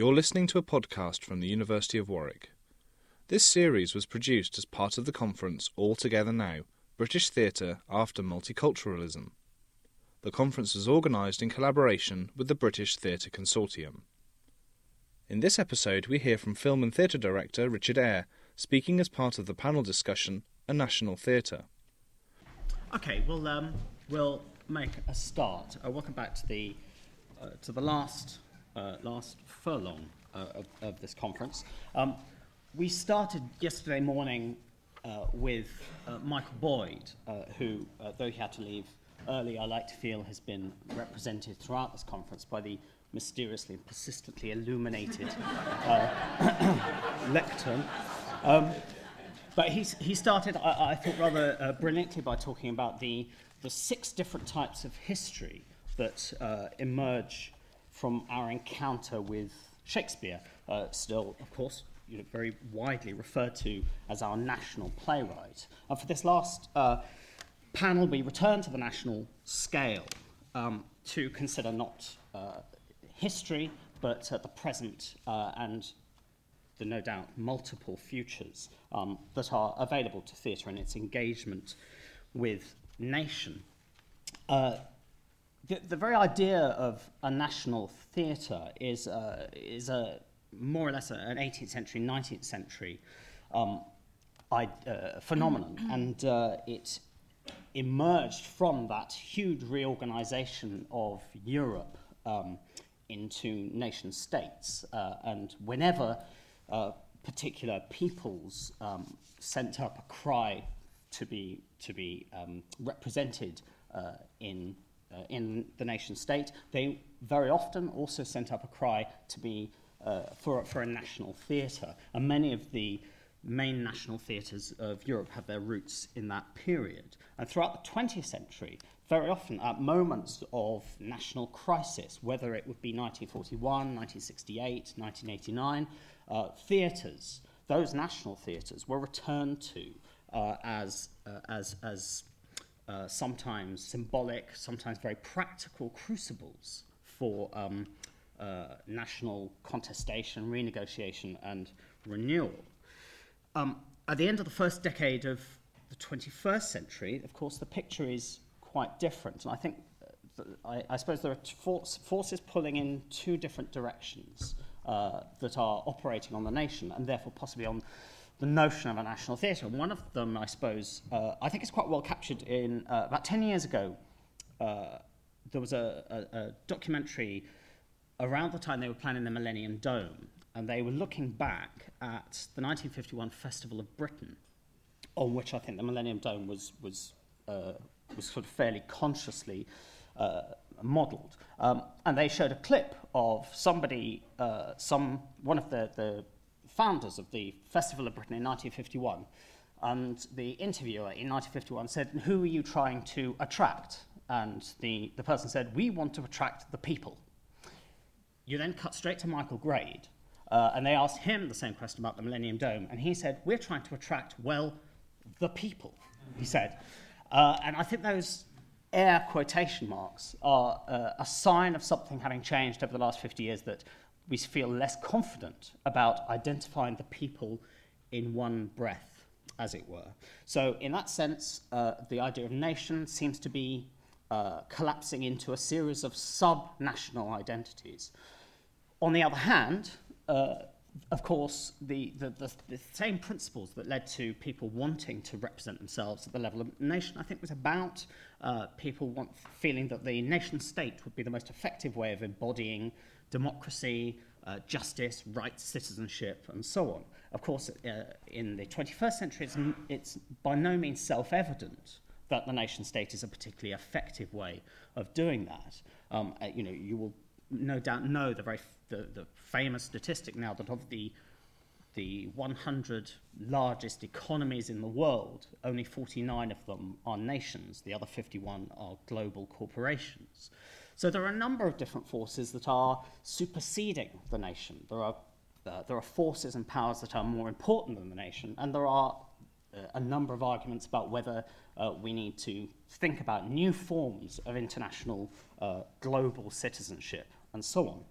You're listening to a podcast from the University of Warwick. This series was produced as part of the conference All Together Now British Theatre After Multiculturalism. The conference was organised in collaboration with the British Theatre Consortium. In this episode, we hear from film and theatre director Richard Eyre speaking as part of the panel discussion A National Theatre. Okay, well, um, we'll make a start. Uh, welcome back to the uh, to the last uh, last furlong uh, of, of, this conference. Um, we started yesterday morning uh, with uh, Michael Boyd, who, though he had to leave early, I like to feel has been represented throughout this conference by the mysteriously and persistently illuminated lectern. Um, but he, he started, I, I thought, rather uh, brilliantly by talking about the, the six different types of history that uh, emerge from our encounter with Shakespeare, uh, still, of course, you know, very widely referred to as our national playwright. And for this last uh, panel, we return to the national scale um, to consider not uh, history, but the present uh, and the no doubt multiple futures um, that are available to theatre and its engagement with nation. Uh, the, very idea of a national theatre is, uh, is a, more or less a, an 18th century, 19th century um, I, uh, phenomenon, and uh, it emerged from that huge reorganization of Europe um, into nation states. Uh, and whenever uh, particular peoples um, sent up a cry to be, to be um, represented uh, in, uh, in the nation state. They very often also sent up a cry to be uh, for, for a national theatre. And many of the main national theatres of Europe have their roots in that period. And throughout the 20th century, very often at moments of national crisis, whether it would be 1941, 1968, 1989, uh, theatres, those national theatres, were returned to uh, as, uh, as, as uh, sometimes symbolic, sometimes very practical crucibles for um, uh, national contestation, renegotiation, and renewal. Um, at the end of the first decade of the 21st century, of course, the picture is quite different. And I think, uh, I, I suppose there are force, forces pulling in two different directions uh, that are operating on the nation and therefore possibly on the notion of a national theatre. One of them, I suppose, uh, I think is quite well captured in uh, about 10 years ago. Uh, there was a, a, a documentary around the time they were planning the Millennium Dome, and they were looking back at the 1951 Festival of Britain, on which I think the Millennium Dome was, was, uh, was sort of fairly consciously uh, modelled. Um, and they showed a clip of somebody, uh, some, one of the, the founders of the Festival of Britain in 1951. And the interviewer in 1951 said, Who are you trying to attract? And the, the person said, We want to attract the people. You then cut straight to Michael Grade, uh, and they asked him the same question about the Millennium Dome. And he said, We're trying to attract, well, the people, he said. Uh, and I think those air quotation marks are uh, a sign of something having changed over the last 50 years that we feel less confident about identifying the people in one breath, as it were. So, in that sense, uh, the idea of nation seems to be uh, collapsing into a series of sub national identities. On the other hand, uh, of course, the, the, the, the, same principles that led to people wanting to represent themselves at the level of nation, I think, was about uh, people want, feeling that the nation state would be the most effective way of embodying democracy, uh, justice, rights, citizenship, and so on. Of course, uh, in the 21st century, it's, it's by no means self evident that the nation state is a particularly effective way of doing that. Um, uh, you know, you will no doubt know the very the, the famous statistic now that of the the 100 largest economies in the world, only 49 of them are nations. The other 51 are global corporations. So there are a number of different forces that are superseding the nation. There are, uh, there are forces and powers that are more important than the nation, and there are uh, a number of arguments about whether uh, we need to think about new forms of international uh, global citizenship and so on.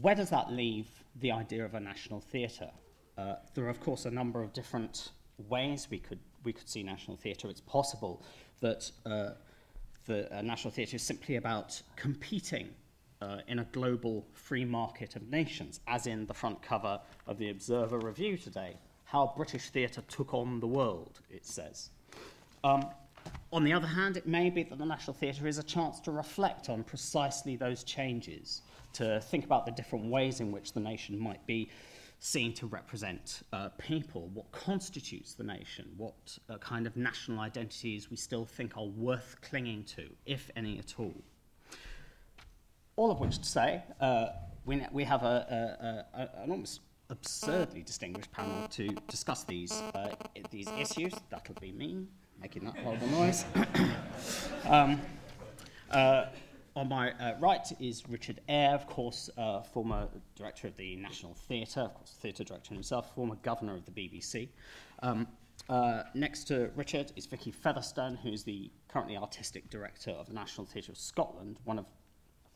where does that leave the idea of a national theatre? Uh, there are, of course, a number of different ways we could, we could see national theatre. It's possible that uh, the uh, national theatre is simply about competing uh, in a global free market of nations, as in the front cover of the Observer Review today. How British theatre took on the world, it says. Um, on the other hand, it may be that the National Theatre is a chance to reflect on precisely those changes, to think about the different ways in which the nation might be seen to represent uh, people, what constitutes the nation, what uh, kind of national identities we still think are worth clinging to, if any at all. All of which to say, uh, we, we have a, a, a, an almost absurdly distinguished panel to discuss these, uh, these issues. That'll be me, making that horrible noise. um, uh, on my uh, right is Richard Eyre, of course, uh, former director of the National Theatre, of course, theatre director himself, former governor of the BBC. Um, uh, next to Richard is Vicky Featherstone, who's the currently artistic director of the National Theatre of Scotland, one of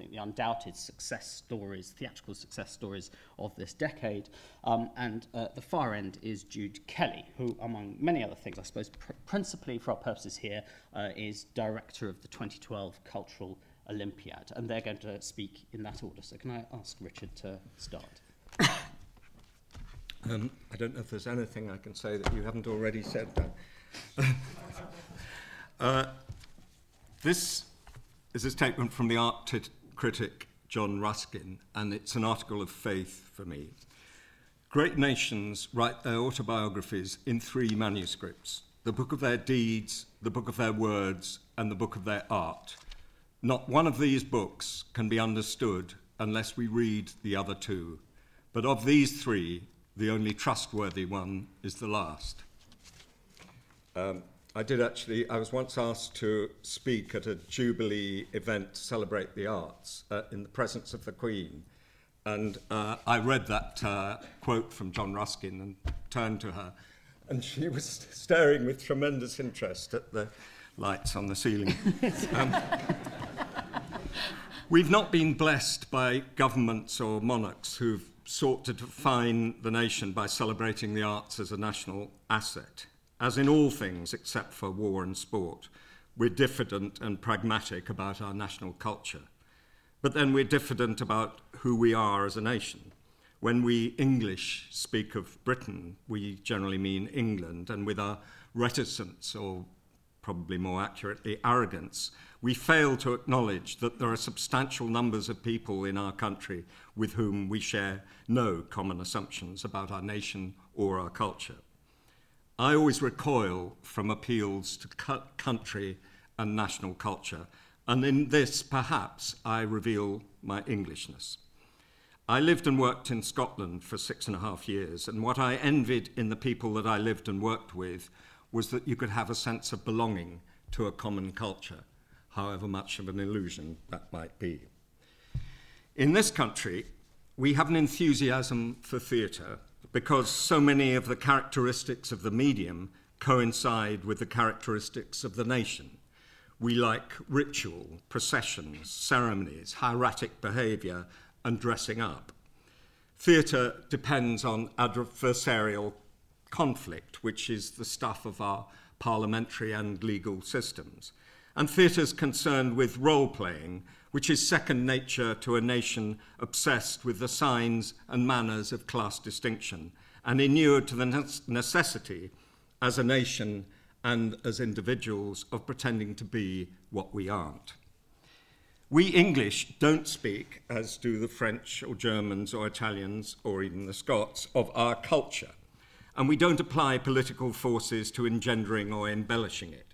think the undoubted success stories, theatrical success stories of this decade. Um, and uh, the far end is Jude Kelly, who, among many other things, I suppose pr- principally for our purposes here, uh, is director of the 2012 Cultural Olympiad. And they're going to speak in that order. So, can I ask Richard to start? Um, I don't know if there's anything I can say that you haven't already said. Uh, this is a statement from the art t- critic John Ruskin, and it's an article of faith for me. Great nations write their autobiographies in three manuscripts the book of their deeds, the book of their words, and the book of their art. Not one of these books can be understood unless we read the other two. But of these three, the only trustworthy one is the last. Um, I did actually, I was once asked to speak at a Jubilee event to celebrate the arts uh, in the presence of the Queen. And uh, I read that uh, quote from John Ruskin and turned to her. And she was staring with tremendous interest at the lights on the ceiling. um, we've not been blessed by governments or monarchs who've sought to define the nation by celebrating the arts as a national asset. As in all things except for war and sport, we're diffident and pragmatic about our national culture. But then we're diffident about who we are as a nation. When we English speak of Britain, we generally mean England, and with our reticence, or probably more accurately, arrogance, we fail to acknowledge that there are substantial numbers of people in our country with whom we share no common assumptions about our nation or our culture. I always recoil from appeals to country and national culture, and in this, perhaps, I reveal my Englishness. I lived and worked in Scotland for six and a half years, and what I envied in the people that I lived and worked with was that you could have a sense of belonging to a common culture however much of an illusion that might be. In this country, we have an enthusiasm for theatre because so many of the characteristics of the medium coincide with the characteristics of the nation. We like ritual, processions, ceremonies, hieratic behaviour, and dressing up. Theatre depends on adversarial conflict, which is the stuff of our parliamentary and legal systems and theatre's concerned with role playing, which is second nature to a nation obsessed with the signs and manners of class distinction and inured to the necessity as a nation and as individuals of pretending to be what we aren't. We English don't speak, as do the French or Germans or Italians or even the Scots, of our culture, and we don't apply political forces to engendering or embellishing it.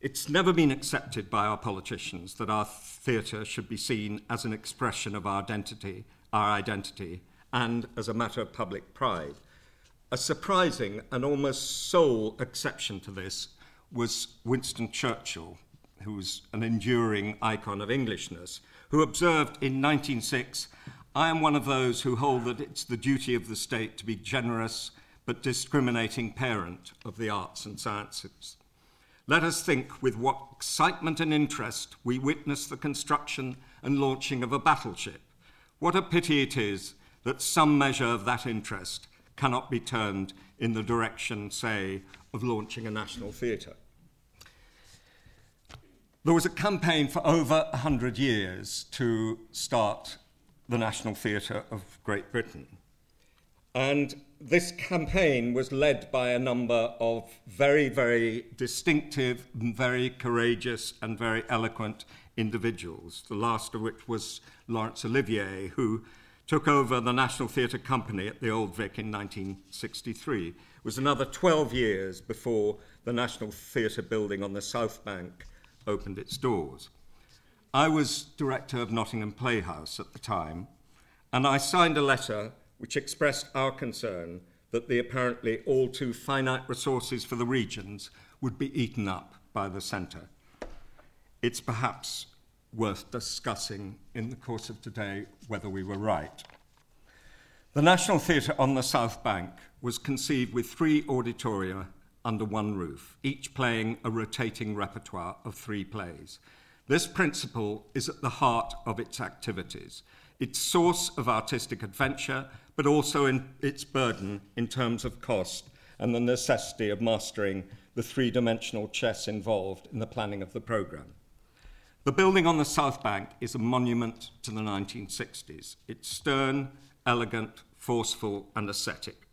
It's never been accepted by our politicians that our theatre should be seen as an expression of our identity, our identity, and as a matter of public pride. A surprising and almost sole exception to this was Winston Churchill, who was an enduring icon of Englishness, who observed in 1906 I am one of those who hold that it's the duty of the state to be generous but discriminating parent of the arts and sciences. Let us think with what excitement and interest we witness the construction and launching of a battleship, What a pity it is that some measure of that interest cannot be turned in the direction, say, of launching a national theatre. There was a campaign for over 100 years to start the National Theatre of Great Britain. And this campaign was led by a number of very, very distinctive, very courageous, and very eloquent individuals, the last of which was Laurence Olivier, who took over the National Theatre Company at the Old Vic in 1963. It was another 12 years before the National Theatre building on the South Bank opened its doors. I was director of Nottingham Playhouse at the time, and I signed a letter which expressed our concern that the apparently all too finite resources for the regions would be eaten up by the centre. It's perhaps worth discussing in the course of today whether we were right. The National Theatre on the South Bank was conceived with three auditoria under one roof, each playing a rotating repertoire of three plays. This principle is at the heart of its activities, its source of artistic adventure but also in its burden in terms of cost and the necessity of mastering the three dimensional chess involved in the planning of the programme. The building on the South Bank is a monument to the 1960s. It's stern, elegant, forceful, and ascetic.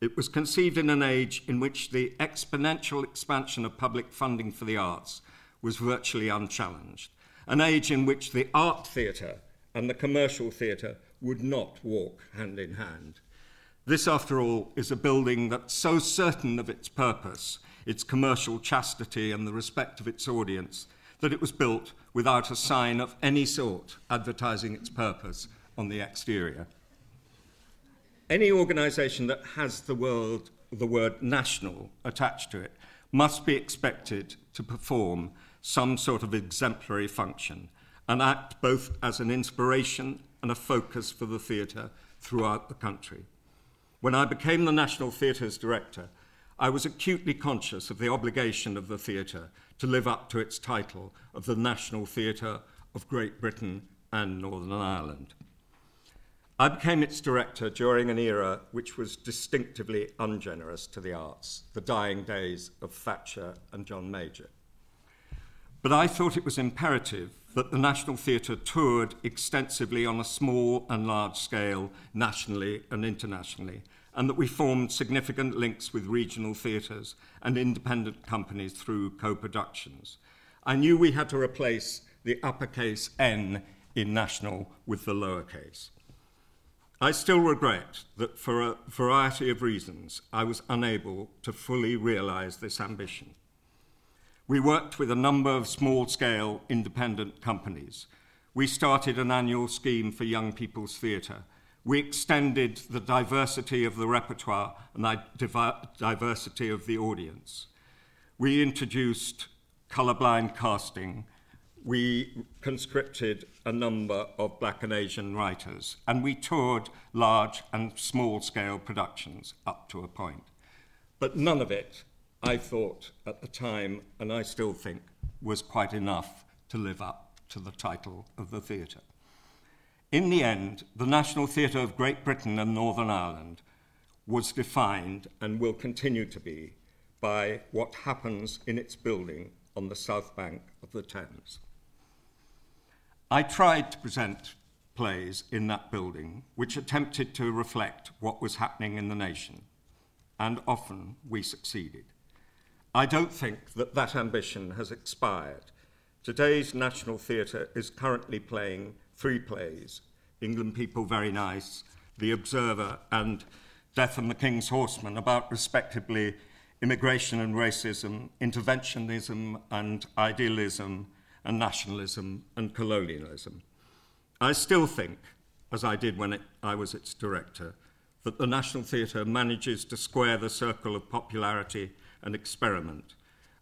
It was conceived in an age in which the exponential expansion of public funding for the arts was virtually unchallenged, an age in which the art theatre and the commercial theatre would not walk hand in hand. This, after all, is a building that's so certain of its purpose, its commercial chastity, and the respect of its audience, that it was built without a sign of any sort advertising its purpose on the exterior. Any organisation that has the, world, the word national attached to it must be expected to perform some sort of exemplary function and act both as an inspiration and a focus for the theatre throughout the country. When I became the National Theatre's director, I was acutely conscious of the obligation of the theatre to live up to its title of the National Theatre of Great Britain and Northern Ireland. I became its director during an era which was distinctively ungenerous to the arts, the dying days of Thatcher and John Major. But I thought it was imperative that the National Theatre toured extensively on a small and large scale, nationally and internationally, and that we formed significant links with regional theatres and independent companies through co productions. I knew we had to replace the uppercase N in national with the lowercase. I still regret that for a variety of reasons I was unable to fully realise this ambition. We worked with a number of small scale independent companies. We started an annual scheme for young people's theatre. We extended the diversity of the repertoire and the diversity of the audience. We introduced colourblind casting. We conscripted a number of black and Asian writers, and we toured large and small scale productions up to a point. But none of it I thought at the time, and I still think, was quite enough to live up to the title of the theatre. In the end, the National Theatre of Great Britain and Northern Ireland was defined and will continue to be by what happens in its building on the south bank of the Thames. I tried to present plays in that building which attempted to reflect what was happening in the nation, and often we succeeded. I don't think that that ambition has expired. Today's National Theatre is currently playing three plays England People Very Nice, The Observer, and Death and the King's Horseman, about respectively immigration and racism, interventionism and idealism, and nationalism and colonialism. I still think, as I did when it, I was its director, that the National Theatre manages to square the circle of popularity an experiment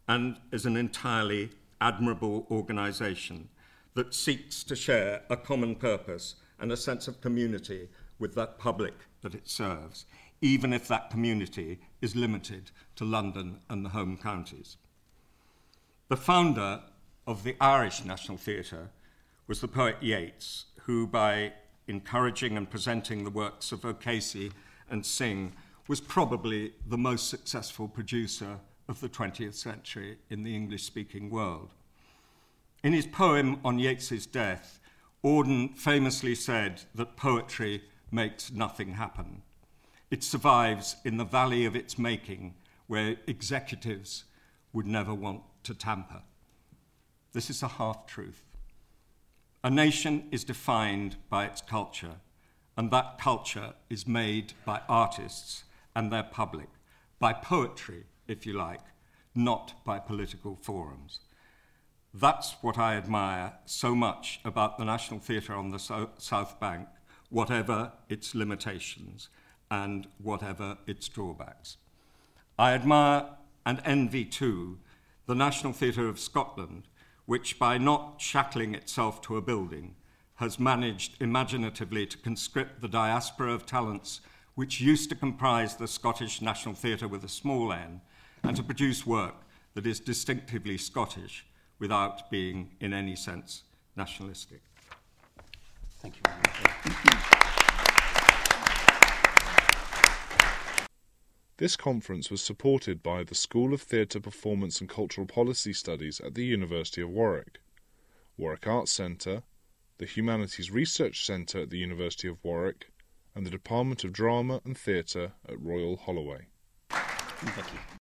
and is an entirely admirable organisation that seeks to share a common purpose and a sense of community with that public that it serves, even if that community is limited to London and the home counties. The founder of the Irish National Theatre was the poet Yeats, who by encouraging and presenting the works of O'Casey and Synge, was probably the most successful producer of the 20th century in the English speaking world. In his poem on Yeats's death, Auden famously said that poetry makes nothing happen. It survives in the valley of its making, where executives would never want to tamper. This is a half truth. A nation is defined by its culture, and that culture is made by artists and their public, by poetry, if you like, not by political forums. That's what I admire so much about the National Theatre on the so- South Bank, whatever its limitations and whatever its drawbacks. I admire and envy too the National Theatre of Scotland, which by not shackling itself to a building has managed imaginatively to conscript the diaspora of talents which used to comprise the Scottish National Theatre with a small n, and to produce work that is distinctively Scottish without being in any sense nationalistic. Thank you very much. This conference was supported by the School of Theatre Performance and Cultural Policy Studies at the University of Warwick, Warwick Arts Centre, the Humanities Research Centre at the University of Warwick, and the Department of Drama and Theatre at Royal Holloway. Thank you.